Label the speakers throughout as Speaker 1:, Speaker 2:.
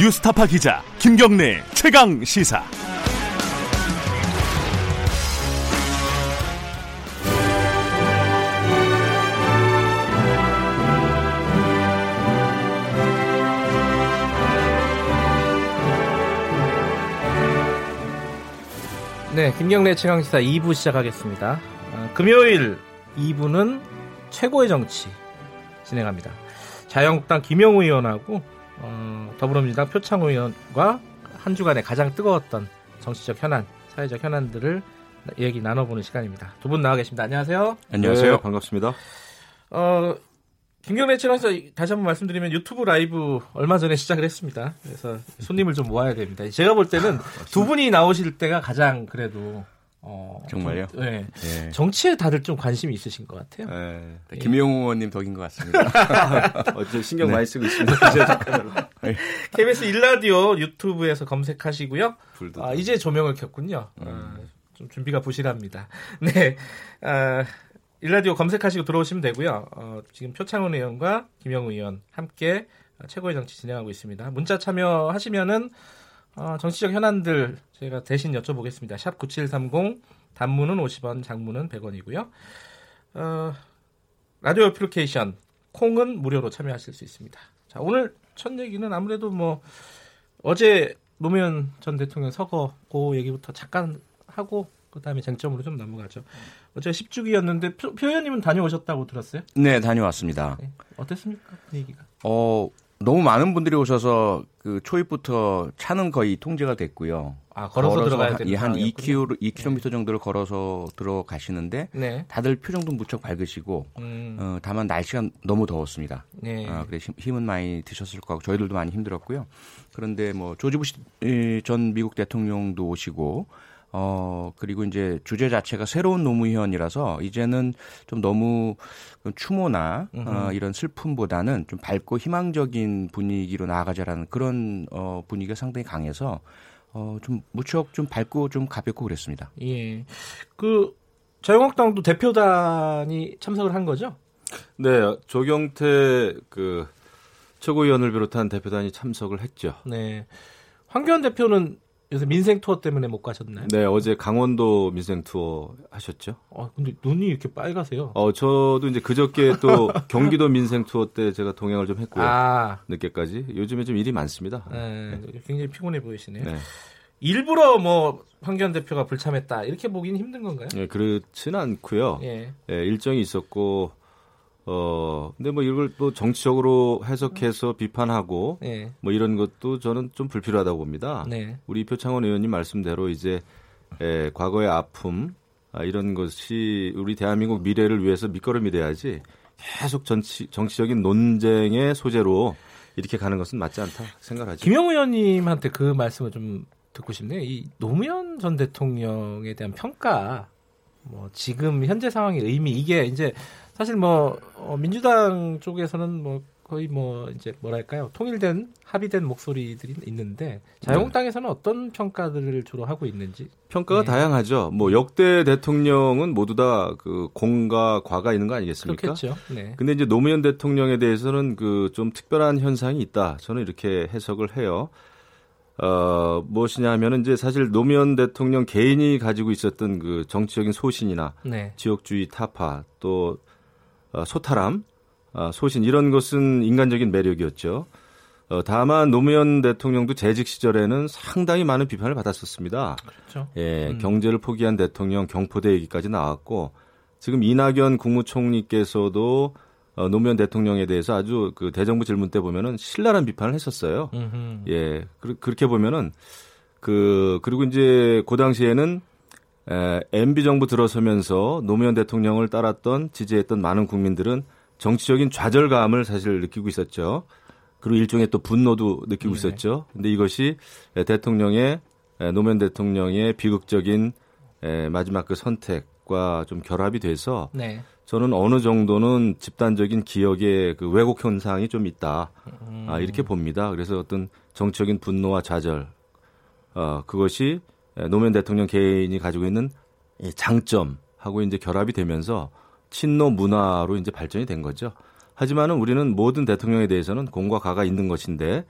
Speaker 1: 뉴스타파 기자 김경래 최강 시사.
Speaker 2: 네, 김경래 최강 시사 2부 시작하겠습니다. 어, 금요일 2부는 최고의 정치 진행합니다. 자유한국당 김영우 의원하고 어, 더불어민주당 표창호 의원과 한 주간에 가장 뜨거웠던 정치적 현안, 사회적 현안들을 얘기 나눠보는 시간입니다. 두 분 나와 계십니다. 안녕하세요.
Speaker 3: 안녕하세요. 네, 반갑습니다.
Speaker 2: 어, 김경래 채널에서 다시 한번 말씀드리면 유튜브 라이브 얼마 전에 시작을 했습니다. 그래서 손님을 좀 모아야 됩니다. 제가 볼 때는 두 분이 나오실 때가 가장 그래도 어,
Speaker 3: 정말요?
Speaker 2: 좀, 네. 네. 정치에 다들 좀 관심이 있으신 것 같아요. 네.
Speaker 3: 네. 김용호 의원님 덕인 것 같습니다.
Speaker 4: 어째 신경 많이 쓰고 있습니다.
Speaker 2: KBS 일라디오 유튜브에서 검색하시고요. 아, 이제 조명을 켰군요. 음. 아, 좀 준비가 부실합니다. 네. 아, 일라디오 검색하시고 들어오시면 되고요. 어, 지금 표창원 의원과 김영우 의원 함께 최고의 정치 진행하고 있습니다. 문자 참여하시면은 어, 정치적 현안들 제가 대신 여쭤보겠습니다. 샵 9730 단문은 50원, 장문은 100원이고요. 어, 라디오 애플리케이션 콩은 무료로 참여하실 수 있습니다. 자, 오늘 첫 얘기는 아무래도 뭐 어제 노무현 전 대통령 서거 그 얘기부터 잠깐 하고 그다음에 쟁점으로 좀 넘어가죠. 어제 10주기였는데 표, 표 의원님은 다녀오셨다고 들었어요?
Speaker 3: 네, 다녀왔습니다. 네.
Speaker 2: 어땠습니까? 그 얘기가?
Speaker 3: 어, 너무 많은 분들이 오셔서 그 초입부터 차는 거의 통제가 됐고요.
Speaker 2: 아, 걸어서, 걸어서 들어가야 되는
Speaker 3: 한 2km, 2km 네. 정도를 걸어서 들어가시는데 네. 다들 표정도 무척 밝으시고 음. 어, 다만 날씨가 너무 더웠습니다. 네. 어, 그래 힘은 많이 드셨을 거고 저희들도 많이 힘들었고요. 그런데 뭐 조지 부시 전 미국 대통령도 오시고 어, 그리고 이제 주제 자체가 새로운 노무현이라서 이제는 좀 너무 추모나 어, 이런 슬픔보다는 좀 밝고 희망적인 분위기로 나아가자라는 그런 어, 분위기가 상당히 강해서 어, 좀 무척 좀 밝고 좀 가볍고 그랬습니다.
Speaker 2: 예. 그 자유한국당도 대표단이 참석을 한 거죠?
Speaker 4: 네, 조경태 그 최고위원을 비롯한 대표단이 참석을 했죠.
Speaker 2: 네. 황교안 대표는 요새 민생 투어 때문에 못 가셨나요?
Speaker 4: 네, 어제 강원도 민생 투어 하셨죠?
Speaker 2: 아, 근데 눈이 이렇게 빨가세요?
Speaker 4: 어, 저도 이제 그저께 또 경기도 민생 투어 때 제가 동행을 좀 했고요. 아. 늦게까지. 요즘에 좀 일이 많습니다.
Speaker 2: 네, 네. 굉장히 피곤해 보이시네요. 네. 일부러 뭐 황교안 대표가 불참했다 이렇게 보기는 힘든 건가요?
Speaker 4: 네, 그렇지는 않고요. 예. 예, 일정이 있었고 어, 근데 뭐 이걸 또 정치적으로 해석해서 비판하고 네. 뭐 이런 것도 저는 좀 불필요하다고 봅니다. 네. 우리 표창원 의원님 말씀대로 이제 에, 과거의 아픔 아, 이런 것이 우리 대한민국 미래를 위해서 밑거름이 돼야지 계속 정치, 정치적인 논쟁의 소재로 이렇게 가는 것은 맞지 않다 생각하죠.
Speaker 2: 김영 의원님한테 그 말씀을 좀 듣고 싶네요. 이 노무현 전 대통령에 대한 평가, 뭐 지금 현재 상황의 의미 이게 이제 사실 뭐 어, 민주당 쪽에서는 뭐 거의 뭐 이제 뭐랄까요 통일된 합의된 목소리들이 있는데 자유한국당에서는 어떤 평가들을 주로 하고 있는지
Speaker 4: 평가가 네. 다양하죠. 뭐 역대 대통령은 모두 다 그 공과 과가 있는 거 아니겠습니까?
Speaker 2: 그렇겠죠.
Speaker 4: 네. 근데 이제 노무현 대통령에 대해서는 그 좀 특별한 현상이 있다. 저는 이렇게 해석을 해요. 어, 무엇이냐면은 이제 사실 노무현 대통령 개인이 가지고 있었던 그 정치적인 소신이나 네. 지역주의 타파 또 어, 소탈함, 어, 소신 이런 것은 인간적인 매력이었죠. 어, 다만 노무현 대통령도 재직 시절에는 상당히 많은 비판을 받았었습니다.
Speaker 2: 그렇죠.
Speaker 4: 예, 음. 경제를 포기한 대통령 경포대 얘기까지 나왔고 지금 이낙연 국무총리께서도 어, 노무현 대통령에 대해서 아주 그 대정부 질문 때 보면은 신랄한 비판을 했었어요. 음흠. 예, 그, 그렇게 보면은 그 그리고 이제 그 당시에는 에, MB 정부 들어서면서 노무현 대통령을 따랐던 지지했던 많은 국민들은 정치적인 좌절감을 사실 느끼고 있었죠. 그리고 일종의 또 분노도 느끼고 네. 있었죠. 근데 이것이 대통령의 노무현 대통령의 비극적인 마지막 그 선택과 좀 결합이 돼서 네. 저는 어느 정도는 집단적인 기억의 그 왜곡 현상이 좀 있다. 음. 아, 이렇게 봅니다. 그래서 어떤 정치적인 분노와 좌절, 어, 그것이 노무현 대통령 개인이 가지고 있는 장점하고 이제 결합이 되면서 친노 문화로 이제 발전이 된 거죠. 하지만은 우리는 모든 대통령에 대해서는 공과 가가 있는 것인데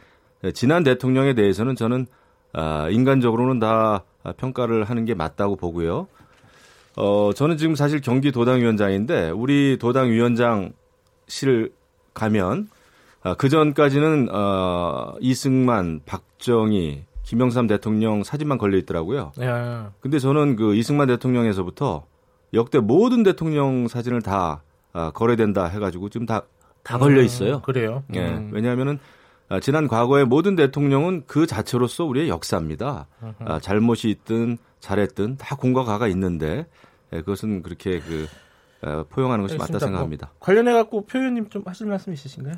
Speaker 4: 지난 대통령에 대해서는 저는 아, 인간적으로는 다 평가를 하는 게 맞다고 보고요. 어, 저는 지금 사실 경기 도당위원장인데 우리 도당위원장실 가면 아, 그 전까지는 어, 이승만, 박정희, 김영삼 대통령 사진만 걸려 있더라고요. 야. 근데 저는 그 이승만 대통령에서부터 역대 모든 대통령 사진을 다 아, 거래된다 해가지고 지금 다, 다 걸려 있어요. 음,
Speaker 2: 그래요?
Speaker 4: 예. 음. 왜냐하면은 아, 지난 과거의 모든 대통령은 그 자체로서 우리의 역사입니다. 아, 잘못이 있든 잘했든 다 공과 가가 있는데 예, 그것은 그렇게 그 어, 포용하는 것이 맞다 생각합니다.
Speaker 2: 뭐 관련해 갖고 표현님 좀 하실 말씀 있으신가요?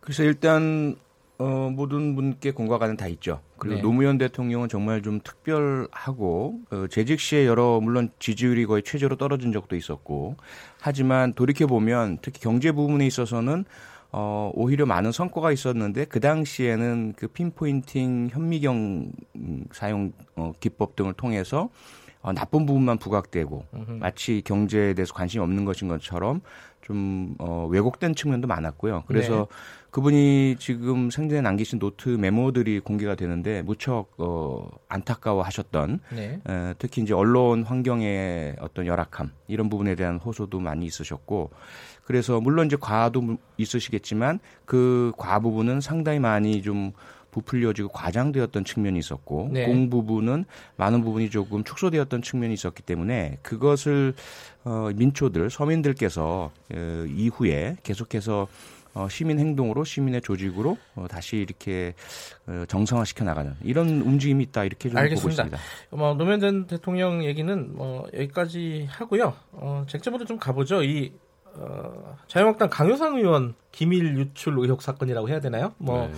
Speaker 3: 그래서 일단 어, 모든 분께 공과 가는 다 있죠. 그리고 네. 노무현 대통령은 정말 좀 특별하고 어, 재직 시에 여러 물론 지지율이 거의 최저로 떨어진 적도 있었고 하지만 돌이켜 보면 특히 경제 부분에 있어서는 어, 오히려 많은 성과가 있었는데 그 당시에는 그 핀포인팅 현미경 사용 어, 기법 등을 통해서 어, 나쁜 부분만 부각되고 으흠. 마치 경제에 대해서 관심이 없는 것인 것처럼 좀 어, 왜곡된 측면도 많았고요. 그래서 네. 그분이 지금 생전에 남기신 노트 메모들이 공개가 되는데 무척 어, 안타까워하셨던 네. 에, 특히 이제 언론 환경의 어떤 열악함 이런 부분에 대한 호소도 많이 있으셨고 그래서 물론 이제 과도 있으시겠지만 그 과 부분은 상당히 많이 좀 부풀려지고 과장되었던 측면이 있었고 네. 공 부분은 많은 부분이 조금 축소되었던 측면이 있었기 때문에 그것을 어, 민초들 서민들께서 어, 이후에 계속해서 어, 시민 행동으로 시민의 조직으로 어, 다시 이렇게 어, 정상화시켜 나가는 이런 움직임이 있다 이렇게 좀 알겠습니다. 보고 있습니다.
Speaker 2: 뭐 노무현 전 대통령 얘기는 뭐 여기까지 하고요. 어, 쟁점으로 좀 가보죠. 이 어, 자유한국당 강효상 의원 기밀 유출 의혹 사건이라고 해야 되나요? 뭐 네.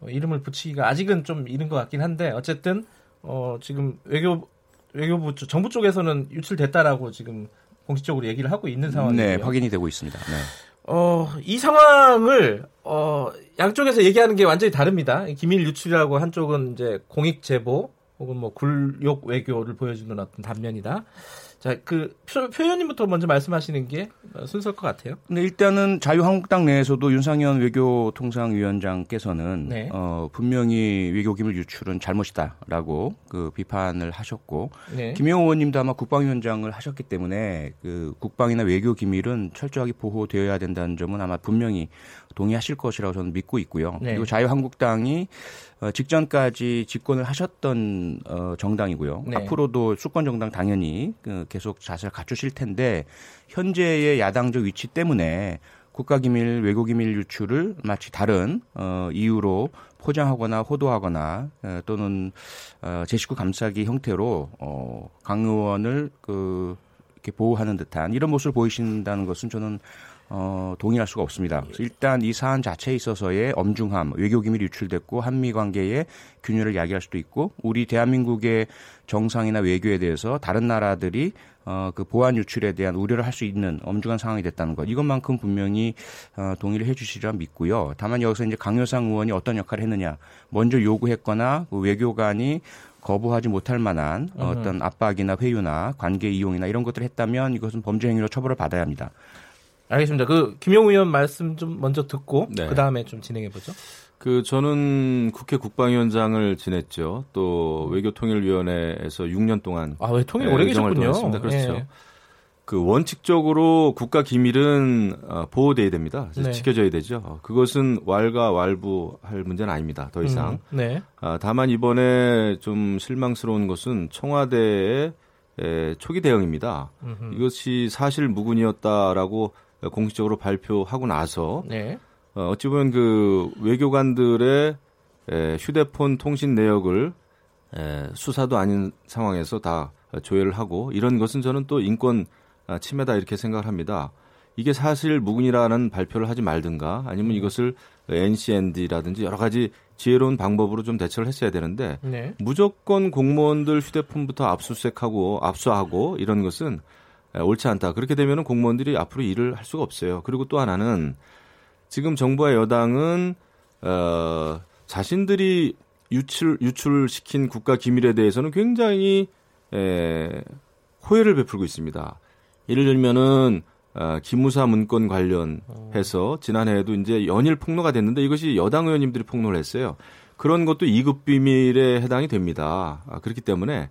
Speaker 2: 어, 이름을 붙이기가 아직은 좀 이른 것 같긴 한데 어쨌든 어, 지금 외교 외교부 정부 쪽에서는 유출됐다라고 지금 공식적으로 얘기를 하고 있는 상황이에요.
Speaker 3: 네, 확인이 되고 있습니다. 네.
Speaker 2: 어, 이 상황을 어, 양쪽에서 얘기하는 게 완전히 다릅니다. 기밀 유출이라고 한쪽은 이제 공익 제보 혹은 뭐 굴욕 외교를 보여주는 어떤 단면이다. 자, 그 표, 현님부터 먼저 말씀하시는 게 순서일 것 같아요.
Speaker 3: 근데 일단은 자유한국당 내에서도 윤상현 외교통상위원장께서는 네. 어, 분명히 외교기밀 유출은 잘못이다라고 그 비판을 하셨고 네. 김영호 의원님도 아마 국방위원장을 하셨기 때문에 그 국방이나 외교 기밀은 철저하게 보호되어야 된다는 점은 아마 분명히 동의하실 것이라고 저는 믿고 있고요. 네. 그리고 자유한국당이 어, 직전까지 집권을 하셨던 어, 정당이고요. 네. 앞으로도 수권 정당 당연히 그 계속 자세를 갖추실 텐데 현재의 야당적 위치 때문에 국가기밀, 외교기밀 유출을 마치 다른 어, 이유로 포장하거나 호도하거나 어, 또는 어, 제19 감싸기 형태로 어, 강 의원을 그 이렇게 보호하는 듯한 이런 모습을 보이신다는 것은 저는 어, 동의할 수가 없습니다. 일단 이 사안 자체에 있어서의 엄중함, 외교기밀이 유출됐고 한미 관계의 균열을 야기할 수도 있고 우리 대한민국의 정상이나 외교에 대해서 다른 나라들이 어, 그 보안 유출에 대한 우려를 할 수 있는 엄중한 상황이 됐다는 것. 이것만큼 분명히 어, 동의를 해 주시리라 믿고요. 다만 여기서 이제 강효상 의원이 어떤 역할을 했느냐. 먼저 요구했거나 그 외교관이 거부하지 못할 만한 어떤 압박이나 회유나 관계 이용이나 이런 것들을 했다면 이것은 범죄 행위로 처벌을 받아야 합니다.
Speaker 2: 알겠습니다. 그 김용우 의원 말씀 좀 먼저 듣고 네. 그 다음에 좀 진행해 보죠.
Speaker 4: 그 저는 국회 국방위원장을 지냈죠. 또 외교통일위원회에서 6년 동안
Speaker 2: 아왜 통일 오래 계셨군요.
Speaker 4: 그렇죠. 네. 그 원칙적으로 국가 기밀은 어, 보호돼야 됩니다. 네. 지켜져야 되죠. 그것은 왈가왈부할 문제는 아닙니다. 더 이상. 음, 네. 아, 다만 이번에 좀 실망스러운 것은 청와대의 초기 대응입니다. 음흠. 이것이 사실 무근이었다라고 공식적으로 발표하고 나서 네. 어, 어찌 보면 그 외교관들의 에, 휴대폰 통신 내역을 에, 수사도 아닌 상황에서 다 조회를 하고 이런 것은 저는 또 인권 아, 침해다 이렇게 생각을 합니다. 이게 사실 무근이라는 발표를 하지 말든가 아니면 음. 이것을 NCND라든지 여러 가지 지혜로운 방법으로 좀 대처를 했어야 되는데 네. 무조건 공무원들 휴대폰부터 압수수색하고 압수하고 이런 것은 옳지 않다. 그렇게 되면 공무원들이 앞으로 일을 할 수가 없어요. 그리고 또 하나는 지금 정부와 여당은 어, 자신들이 유출 유출시킨 국가 기밀에 대해서는 굉장히 에, 호혜를 베풀고 있습니다. 예를 들면은 어, 기무사 문건 관련해서 지난해에도 이제 연일 폭로가 됐는데 이것이 여당 의원님들이 폭로를 했어요. 그런 것도 2급 비밀에 해당이 됩니다. 아, 그렇기 때문에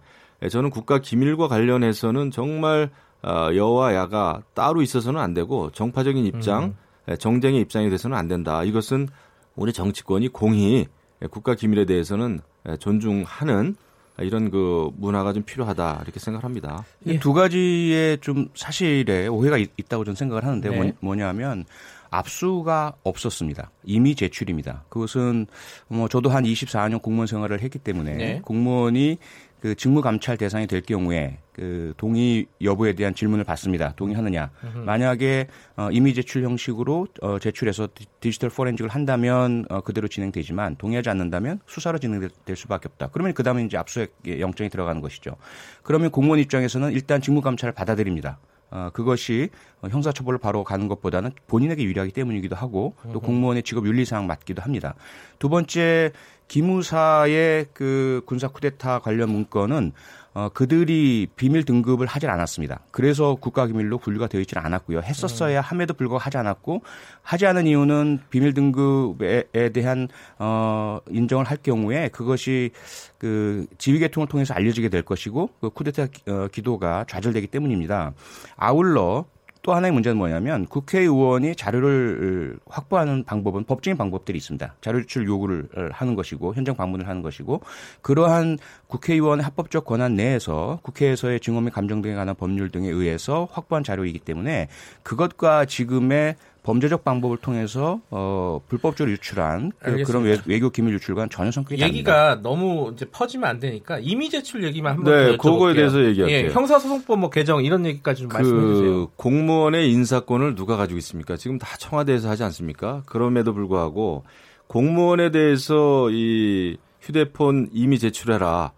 Speaker 4: 저는 국가 기밀과 관련해서는 정말 어, 여와 야가 따로 있어서는 안 되고 정파적인 입장, 음. 정쟁의 입장이 돼서는 안 된다. 이것은 우리 정치권이 공히 국가 기밀에 대해서는 존중하는 이런 그 문화가 좀 필요하다 이렇게 생각합니다.
Speaker 3: 예. 두 가지의 좀 사실에 오해가 있, 다고 저는 생각을 하는데 네. 뭐냐면 압수가 없었습니다. 이미 제출입니다. 그것은 뭐 저도 한 24년 공무원 생활을 했기 때문에 네. 공무원이 그 직무 감찰 대상이 될 경우에 그 동의 여부에 대한 질문을 받습니다. 동의하느냐. 으흠. 만약에 어, 이미 제출 형식으로 어, 제출해서 디지털 포렌직을 한다면 어, 그대로 진행되지만 동의하지 않는다면 수사로 진행될 수밖에 없다. 그러면 그 다음에 이제 압수수색 영장이 들어가는 것이죠. 그러면 공무원 입장에서는 일단 직무 감찰을 받아들입니다. 어, 그것이 형사처벌을 바로 가는 것보다는 본인에게 유리하기 때문이기도 하고 또 공무원의 직업 윤리상 맞기도 합니다. 두 번째 기무사의 그 군사 쿠데타 관련 문건은 어, 그들이 비밀 등급을 하질 않았습니다. 그래서 국가기밀로 분류가 되어 있지는 않았고요. 했었어야 함에도 불구하고 하지 않았고 하지 않은 이유는 비밀 등급에 대한 어, 인정을 할 경우에 그것이 그 지휘계통을 통해서 알려지게 될 것이고 그 쿠데타 어, 기도가 좌절되기 때문입니다. 아울러 또 하나의 문제는 뭐냐면 국회의원이 자료를 확보하는 방법은 법적인 방법들이 있습니다. 자료 제출 요구를 하는 것이고 현장 방문을 하는 것이고 그러한 국회의원의 합법적 권한 내에서 국회에서의 증언 및 감정 등에 관한 법률 등에 의해서 확보한 자료이기 때문에 그것과 지금의 범죄적 방법을 통해서 어, 불법적으로 유출한 그, 그런 외, 교 기밀 유출과는 전혀 성격이
Speaker 2: 얘기가
Speaker 3: 다릅니다.
Speaker 2: 너무 이제 퍼지면 안 되니까 이미 제출 얘기만 한번
Speaker 4: 네, 그거에 대해서 얘기할게요. 예,
Speaker 2: 형사소송법 뭐 개정 이런 얘기까지 좀 그 말씀해 주세요.
Speaker 4: 공무원의 인사권을 누가 가지고 있습니까? 지금 다 청와대에서 하지 않습니까? 그럼에도 불구하고 공무원에 대해서 이 휴대폰 이미 제출해라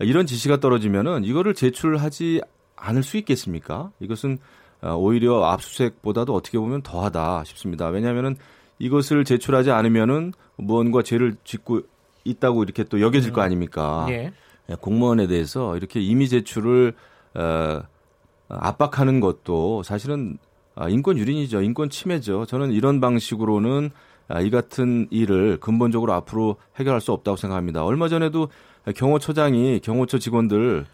Speaker 4: 이런 지시가 떨어지면은 이거를 제출하지 않을 수 있겠습니까? 이것은 어, 오히려 압수수색보다도 어떻게 보면 더하다 싶습니다. 왜냐하면은 이것을 제출하지 않으면은 무언가 죄를 짓고 있다고 이렇게 또 여겨질 음. 거 아닙니까? 예. 예. 공무원에 대해서 이렇게 이미 제출을 어, 압박하는 것도 사실은 아, 인권 유린이죠. 인권 침해죠. 저는 이런 방식으로는 아, 이 같은 일을 근본적으로 앞으로 해결할 수 없다고 생각합니다. 얼마 전에도 경호처장이 경호처 직원들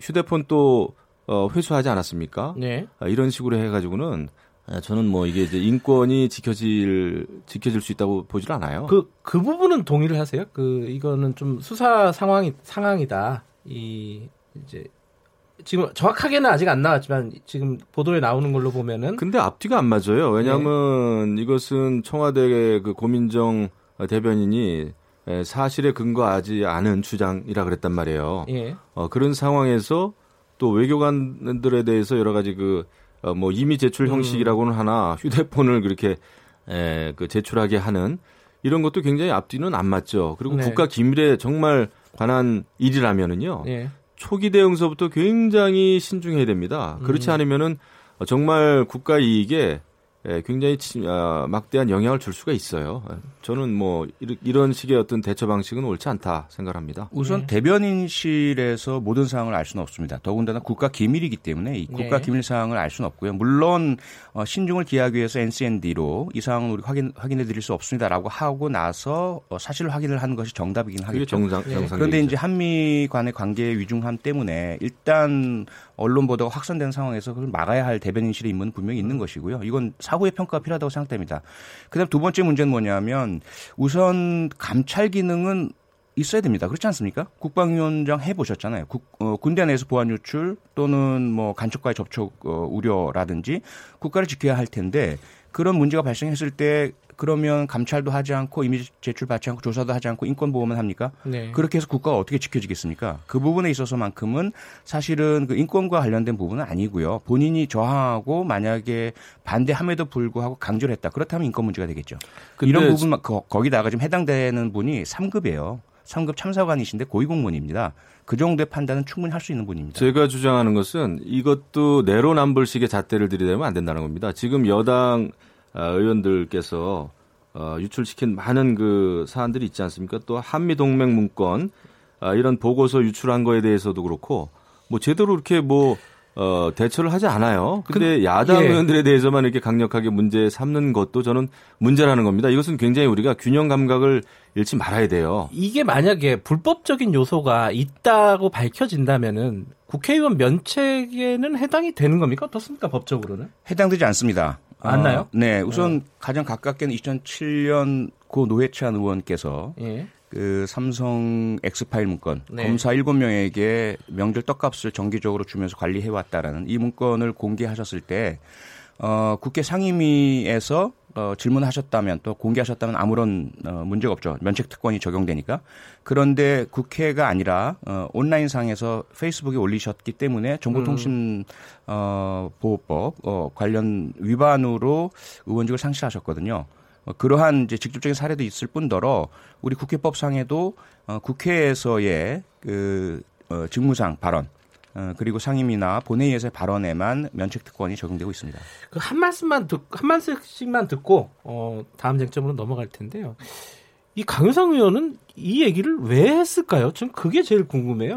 Speaker 4: 휴대폰 또 어, 회수하지 않았습니까? 네. 아, 이런 식으로 해가지고는 아, 저는 뭐 이게 이제 인권이 지켜질 지켜질 수 있다고 보질 않아요.
Speaker 2: 그그 그 부분은 동의를 하세요? 그 이거는 좀 수사 상황이 상황이다. 이 이제 지금 정확하게는 아직 안 나왔지만 지금 보도에 나오는 걸로 보면은
Speaker 4: 근데 앞뒤가 안 맞아요. 왜냐하면 네. 이것은 청와대 그 고민정 대변인이 사실에 근거하지 않은 주장이라 그랬단 말이에요. 예. 어, 그런 상황에서 또 외교관들에 대해서 여러 가지 그, 어, 뭐 이미 제출 형식이라고는 음. 하나 휴대폰을 그렇게 에, 그 제출하게 하는 이런 것도 굉장히 앞뒤는 안 맞죠. 그리고 네. 국가 기밀에 정말 관한 일이라면은요. 네. 초기 대응서부터 굉장히 신중해야 됩니다. 그렇지 음. 않으면은 정말 국가 이익에 예, 굉장히 아, 막대한 영향을 줄 수가 있어요. 예, 저는 뭐 이런 식의 어떤 대처 방식은 옳지 않다 생각합니다.
Speaker 3: 우선 네. 대변인실에서 모든 사항을 알 수는 없습니다. 더군다나 국가 기밀이기 때문에 이 국가 네. 기밀 사항을 알 수는 없고요. 물론 어, 신중을 기하기 위해서 NCND로 이 사항은 우리 확인 확인해 드릴 수 없습니다라고 하고 나서 어, 사실 확인을 하는 것이 정답이긴 하겠죠.
Speaker 4: 정상, 네.
Speaker 3: 그런데 이제 한미 간의 관계의 위중함 때문에 일단 언론 보도가 확산된 상황에서 그걸 막아야 할 대변인실의 임무는 분명히 있는 것이고요. 이건 사후의 평가가 필요하다고 생각됩니다. 그다음 두 번째 문제는 뭐냐면 우선 감찰 기능은 있어야 됩니다. 그렇지 않습니까? 국방위원장 해보셨잖아요. 국, 어, 군대 내에서 보안 유출 또는 뭐 간첩과의 접촉 어, 우려라든지 국가를 지켜야 할 텐데 그런 문제가 발생했을 때 그러면 감찰도 하지 않고 이미 제출 받지 않고 조사도 하지 않고 인권 보호만 합니까? 네. 그렇게 해서 국가가 어떻게 지켜지겠습니까? 그 부분에 있어서만큼은 사실은 그 인권과 관련된 부분은 아니고요. 본인이 저항하고 만약에 반대함에도 불구하고 강조를 했다. 그렇다면 인권 문제가 되겠죠. 이런 부분 거기다가 좀 해당되는 분이 3급이에요. 3급 참사관이신데 고위공무원입니다. 그 정도의 판단은 충분히 할 수 있는 분입니다.
Speaker 4: 제가 주장하는 것은 이것도 내로남불식의 잣대를 들이대면 안 된다는 겁니다. 지금 여당 어, 의원들께서 어, 유출시킨 많은 그 사안들이 있지 않습니까? 또 한미 동맹 문건 아, 이런 보고서 유출한 거에 대해서도 그렇고 뭐 제대로 이렇게 뭐 어, 대처를 하지 않아요. 근데 그, 야당 예. 의원들에 대해서만 이렇게 강력하게 문제 삼는 것도 저는 문제라는 겁니다. 이것은 굉장히 우리가 균형 감각을 잃지 말아야 돼요.
Speaker 2: 이게 만약에 불법적인 요소가 있다고 밝혀진다면은 국회의원 면책에는 해당이 되는 겁니까? 어떻습니까? 법적으로는?
Speaker 3: 해당되지 않습니다.
Speaker 2: 맞나요? 어,
Speaker 3: 네. 우선 네. 가장 가깝게는 2007년 고 노회찬 의원께서 예. 그 삼성 엑스파일 문건 네. 검사 7명에게 명절 떡값을 정기적으로 주면서 관리해 왔다라는 이 문건을 공개하셨을 때 어, 국회 상임위에서 어, 질문하셨다면 또 공개하셨다면 아무런 어, 문제가 없죠. 면책 특권이 적용되니까. 그런데 국회가 아니라 어, 온라인상에서 페이스북에 올리셨기 때문에 정보통신 음. 어, 보호법 어, 관련 위반으로 의원직을 상실하셨거든요. 어, 그러한 이제 직접적인 사례도 있을 뿐더러 우리 국회법상에도 어, 국회에서의 그 어, 직무상 발언 어, 그리고 상임이나 본회의에서의 발언에만 면책 특권이 적용되고 있습니다.
Speaker 2: 그 한 말씀만 듣, 한 말씀씩만 듣고 어, 다음 쟁점으로 넘어갈 텐데요. 이 강효상 의원은 이 얘기를 왜 했을까요? 좀 그게 제일 궁금해요.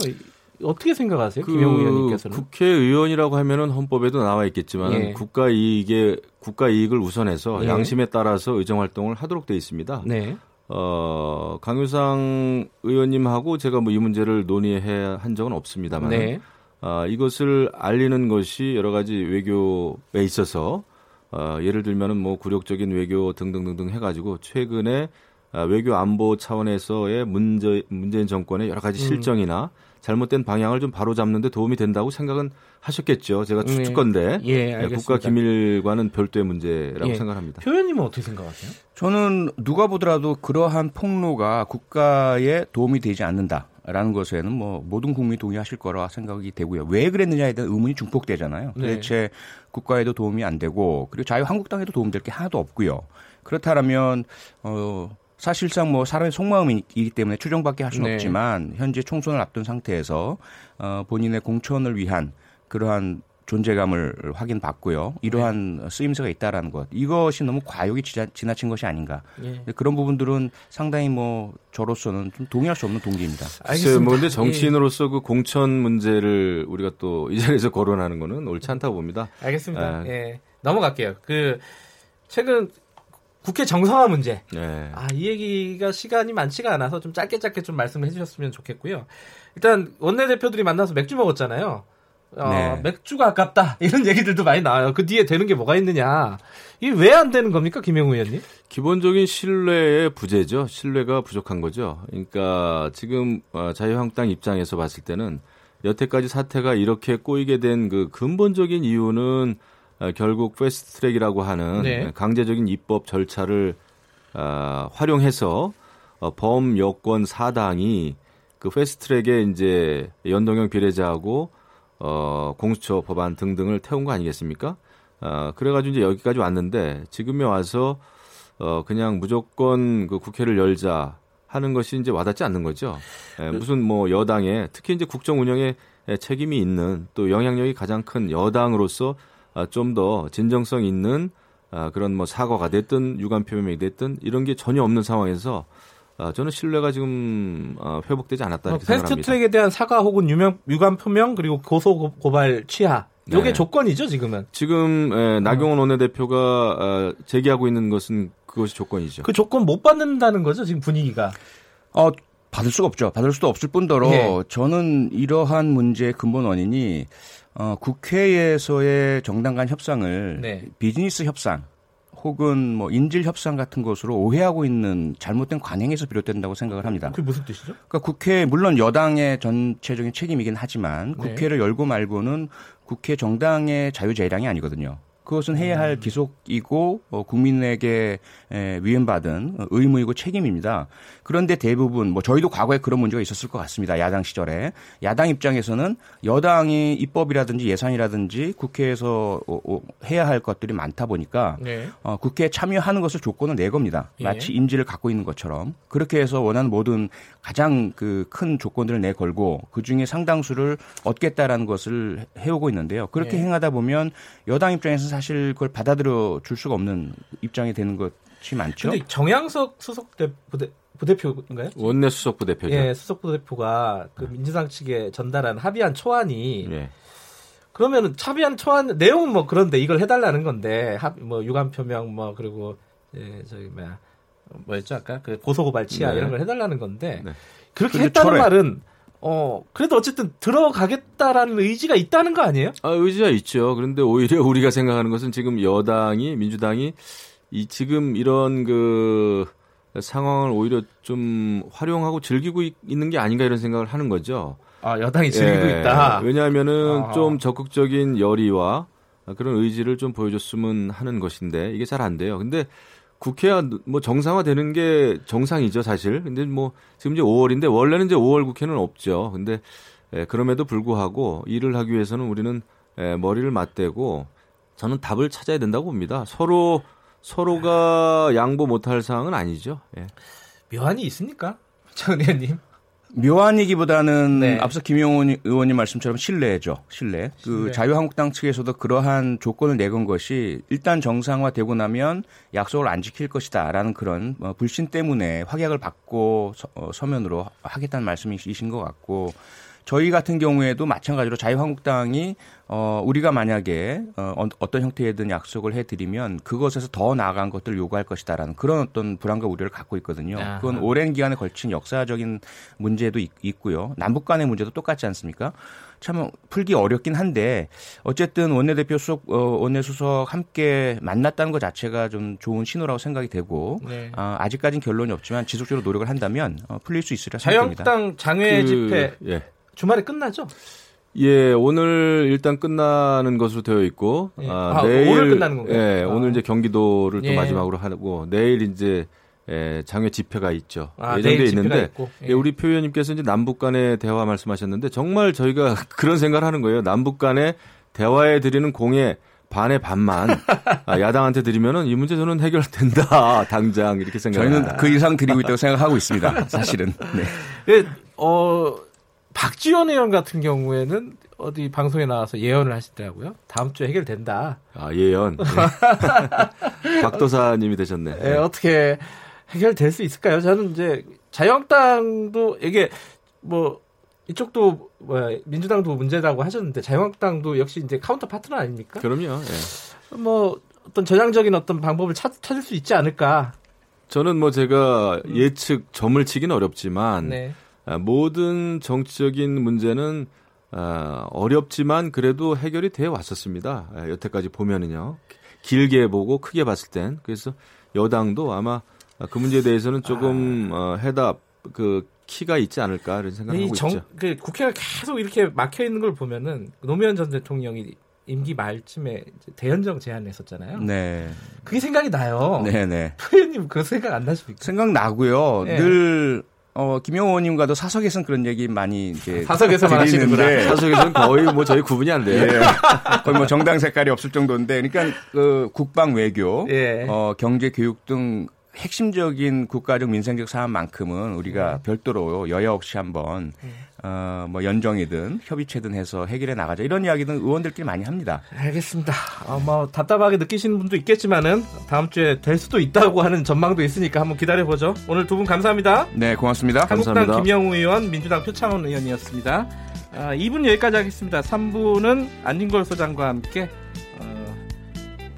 Speaker 2: 어떻게 생각하세요, 그 김영우 의원님께서는?
Speaker 4: 국회의원이라고 하면은 헌법에도 나와 있겠지만 예. 국가 이익에 국가 이익을 우선해서 예. 양심에 따라서 의정 활동을 하도록 돼 있습니다. 네. 어, 강유상 의원님하고 제가 뭐 이 문제를 논의해 한 적은 없습니다만 네. 어, 이것을 알리는 것이 여러 가지 외교에 있어서 어, 예를 들면은 뭐 굴욕적인 외교 등등등등 해가지고 최근에 어, 외교 안보 차원에서의 문제 문재인 정권의 여러 가지 음. 실정이나 음. 잘못된 방향을 좀 바로잡는 데 도움이 된다고 생각은 하셨겠죠. 제가 네. 추측건데 예, 예, 국가 기밀과는 별도의 문제라고 예. 생각합니다.
Speaker 2: 표현님은 어떻게 생각하세요?
Speaker 3: 저는 누가 보더라도 그러한 폭로가 국가에 도움이 되지 않는다. 라는 것에는 뭐 모든 국민이 동의하실 거라 생각이 되고요. 왜 그랬느냐에 대한 의문이 중폭되잖아요. 네. 도대체 국가에도 도움이 안 되고 그리고 자유한국당에도 도움될 게 하나도 없고요. 그렇다면 어 사실상 뭐 사람의 속마음이기 때문에 추정밖에 할 수는 네. 없지만 현재 총선을 앞둔 상태에서 어 본인의 공천을 위한 그러한 존재감을 확인받고요. 이러한 네. 쓰임새가 있다라는 것. 이것이 너무 과욕이 지나, 친 것이 아닌가. 예. 그런 부분들은 상당히 뭐 저로서는 좀 동의할 수 없는 동기입니다.
Speaker 4: 알겠습니다. 뭐 근데 정치인으로서 예. 그 공천 문제를 우리가 또 이 자리에서 거론하는 거는 옳지 않다고 봅니다.
Speaker 2: 알겠습니다. 아. 예. 넘어갈게요. 그 최근 국회 정상화 문제. 네. 아, 이 얘기가 시간이 많지가 않아서 좀 짧게 짧게 좀 말씀을 해주셨으면 좋겠고요. 일단 원내대표들이 만나서 맥주 먹었잖아요. 어, 네. 맥주가 아깝다 이런 얘기들도 많이 나와요. 그 뒤에 되는 게 뭐가 있느냐? 이게 왜 안 되는 겁니까, 김영우 의원님?
Speaker 4: 기본적인 신뢰의 부재죠. 신뢰가 부족한 거죠. 그러니까 지금 어, 자유한국당 입장에서 봤을 때는 여태까지 사태가 이렇게 꼬이게 된 그 근본적인 이유는 어, 결국 패스트트랙이라고 하는 네. 강제적인 입법 절차를 어, 활용해서 어, 범 여권 사당이 그 패스트트랙에 이제 연동형 비례자하고 어, 공수처 법안 등등을 태운 거 아니겠습니까? 어, 그래가지고 이제 여기까지 왔는데 지금에 와서 어, 그냥 무조건 그 국회를 열자 하는 것이 이제 와닿지 않는 거죠. 예, 그 무슨 뭐 여당에 특히 이제 국정 운영에 책임이 있는 또 영향력이 가장 큰 여당으로서 아, 좀 더 진정성 있는 아, 그런 뭐 사과가 됐든 유감 표명이 됐든 이런 게 전혀 없는 상황에서 아, 저는 신뢰가 지금 회복되지 않았다 이렇게
Speaker 2: 생각합니다. 패스트트랙에 대한 사과 혹은 유명, 유감 표명 그리고 고소 고발 취하 이게 네. 조건이죠 지금은.
Speaker 4: 지금 에, 나경원 원내대표가 제기하고 있는 것은 그것이 조건이죠.
Speaker 2: 그 조건 못 받는다는 거죠 지금 분위기가.
Speaker 3: 어 받을 수가 없죠. 받을 수도 없을 뿐더러 네. 저는 이러한 문제의 근본 원인이 어, 국회에서의 정당 간 협상을 네. 비즈니스 협상 혹은 뭐 인질 협상 같은 것으로 오해하고 있는 잘못된 관행에서 비롯된다고 생각을 합니다.
Speaker 2: 그게 무슨 뜻이죠?
Speaker 3: 그러니까 국회 물론 여당의 전체적인 책임이긴 하지만 네. 국회를 네. 열고 말고는 국회 정당의 자유재량이 아니거든요. 그것은 해야 할 음. 기속이고 어, 국민에게 에, 위임받은 의무이고 책임입니다. 그런데 대부분 뭐 저희도 과거에 그런 문제가 있었을 것 같습니다. 야당 시절에 야당 입장에서는 여당이 입법이라든지 예산이라든지 국회에서 어, 어, 해야 할 것들이 많다 보니까 네. 어, 국회에 참여하는 것을 조건을 내 겁니다. 예. 마치 인지를 갖고 있는 것처럼 그렇게 해서 원하는 모든 가장 그 큰 조건들을 내 걸고 그 중에 상당수를 얻겠다라는 것을 해오고 있는데요. 그렇게 네. 행하다 보면 여당 입장에서 사실 그걸 받아들여 줄 수가 없는 입장이 되는 것이 많죠.
Speaker 2: 근데 정양석 수석 대, 부대, 부대표인가요?
Speaker 4: 원내 수석 부대표죠.
Speaker 2: 예, 수석 부대표가 그 민주당 측에 전달한 합의안 초안이 예. 그러면은 차비한 초안 내용은 뭐 그런데 이걸 해달라는 건데 합, 뭐 유감 표명 뭐 그리고 예, 저기 뭐야 뭐였죠 아까 그 고소고발 치하 네. 이런 걸 해달라는 건데 네. 그렇게 했다는 철회. 말은 어 그래도 어쨌든 들어가겠다라는 의지가 있다는 거 아니에요?
Speaker 4: 아 의지가 있죠. 그런데 오히려 우리가 생각하는 것은 지금 여당이 민주당이 이 지금 이런 그 상황을 오히려 좀 활용하고 즐기고 있 는 게 아닌가 이런 생각을 하는 거죠.
Speaker 2: 아 여당이 즐기고 예, 있다.
Speaker 4: 왜냐하면은 아. 좀 적극적인 열의와 그런 의지를 좀 보여줬으면 하는 것인데 이게 잘 안 돼요. 근데 국회가 뭐 정상화되는 게 정상이죠, 사실. 근데 뭐 지금 이제 5월인데 원래는 이제 5월 국회는 없죠. 근데 에, 예, 그럼에도 불구하고 일을 하기 위해서는 우리는 에, 예, 머리를 맞대고 저는 답을 찾아야 된다고 봅니다. 서로 서로가 양보 못할 사항은 아니죠. 예.
Speaker 2: 묘한이 있습니까, 전 의원님?
Speaker 3: 묘한이기보다는 네. 앞서 김용훈 의원님 말씀처럼 신뢰죠. 신뢰. 그 신뢰. 자유한국당 측에서도 그러한 조건을 내건 것이 일단 정상화되고 나면 약속을 안 지킬 것이다라는 그런 뭐 불신 때문에 확약을 받고 서, 어, 서면으로 하겠다는 말씀이신 것 같고 저희 같은 경우에도 마찬가지로 자유한국당이 어 우리가 만약에 어 어떤 형태이든 약속을 해드리면 그것에서 더 나아간 것들을 요구할 것이다라는 그런 어떤 불안과 우려를 갖고 있거든요. 그건 오랜 기간에 걸친 역사적인 문제도 있, 고요 남북 간의 문제도 똑같지 않습니까? 참 풀기 어렵긴 한데 어쨌든 원내대표 수석 어, 원내수석 함께 만났다는 것 자체가 좀 좋은 신호라고 생각이 되고 네. 아, 아직까지는 결론이 없지만 지속적으로 노력을 한다면 어, 풀릴 수 있으리라
Speaker 2: 생각합니다. 자유한국당 장외 그, 집회 예. 주말에 끝나죠?
Speaker 4: 예, 오늘 일단 끝나는 것으로 되어 있고,
Speaker 2: 예. 아, 아, 내일 오늘 끝나는 건가요?
Speaker 4: 예, 아. 오늘 이제 경기도를 또 예. 마지막으로 하고 내일 이제 예, 장외 집회가 있죠. 아, 예정돼 있는데 예. 예. 우리 표 의원님께서 이제 남북 간의 대화 말씀하셨는데 정말 저희가 그런 생각을 하는 거예요. 남북 간의 대화에 드리는 공에 반의 반만 아, 야당한테 드리면은 이 문제 저는 해결된다 당장 이렇게 생각합니다.
Speaker 3: 저희는 그 이상 드리고 있다고 생각하고 있습니다. 사실은. 네.
Speaker 2: 예, 어 박지원 의원 같은 경우에는 어디 방송에 나와서 예언을 하시더라고요. 다음 주에 해결된다.
Speaker 4: 아 예언. 네. 박도사님이 되셨네.
Speaker 2: 네, 어떻게 해결될 수 있을까요? 저는 이제 자유한국당도 이게 뭐 이쪽도 뭐 민주당도 문제라고 하셨는데 자유한국당도 역시 이제 counter partner 아닙니까?
Speaker 4: 그럼요. 네.
Speaker 2: 뭐 어떤 전향적인 어떤 방법을 찾, 찾을 수 있지 않을까.
Speaker 4: 저는 뭐 제가 예측 점을 치기는 어렵지만. 네. 아, 모든 정치적인 문제는 아, 어렵지만 그래도 해결이 되어 왔었습니다. 아, 여태까지 보면은요. 길게 보고 크게 봤을 땐 그래서 여당도 아마 그 문제에 대해서는 조금 아. 어, 해답 그 키가 있지 않을까 이런 생각하고 정, 있죠.
Speaker 2: 그 국회가 계속 이렇게 막혀 있는 걸 보면은 노무현 전 대통령이 임기 말쯤에 대연정 제안했었잖아요. 네. 그게 생각이 나요. 네네. 네. 표현님 그 생각 안 나십니까?
Speaker 3: 생각 나고요. 네. 늘 어, 김영호 의원님과도 사석에서는 그런 얘기 많이 이제
Speaker 2: 사석에서만 하시는데
Speaker 4: 사석에서는 거의 뭐 저희 구분이 안 돼요. 예.
Speaker 3: 거의 뭐 정당 색깔이 없을 정도인데 그러니까 그 국방 외교, 예. 어, 경제 교육 등 핵심적인 국가적 민생적 사안만큼은 우리가 네. 별도로 여야 없이 한번 네. 어, 뭐 연정이든 협의체든 해서 해결해 나가자 이런 이야기는 의원들끼리 많이 합니다.
Speaker 2: 알겠습니다. 어, 뭐 답답하게 느끼시는 분도 있겠지만은 다음 주에 될 수도 있다고 하는 전망도 있으니까 한번 기다려 보죠. 오늘 두 분 감사합니다.
Speaker 3: 네, 고맙습니다.
Speaker 2: 한국당
Speaker 3: 감사합니다.
Speaker 2: 김영우 의원, 민주당 표창원 의원이었습니다. 아, 2분 여기까지 하겠습니다. 3부는 안진걸 소장과 함께 어,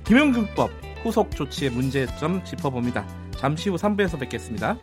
Speaker 2: 김용균법 후속 조치의 문제점 짚어봅니다. 잠시 후 3부에서 뵙겠습니다.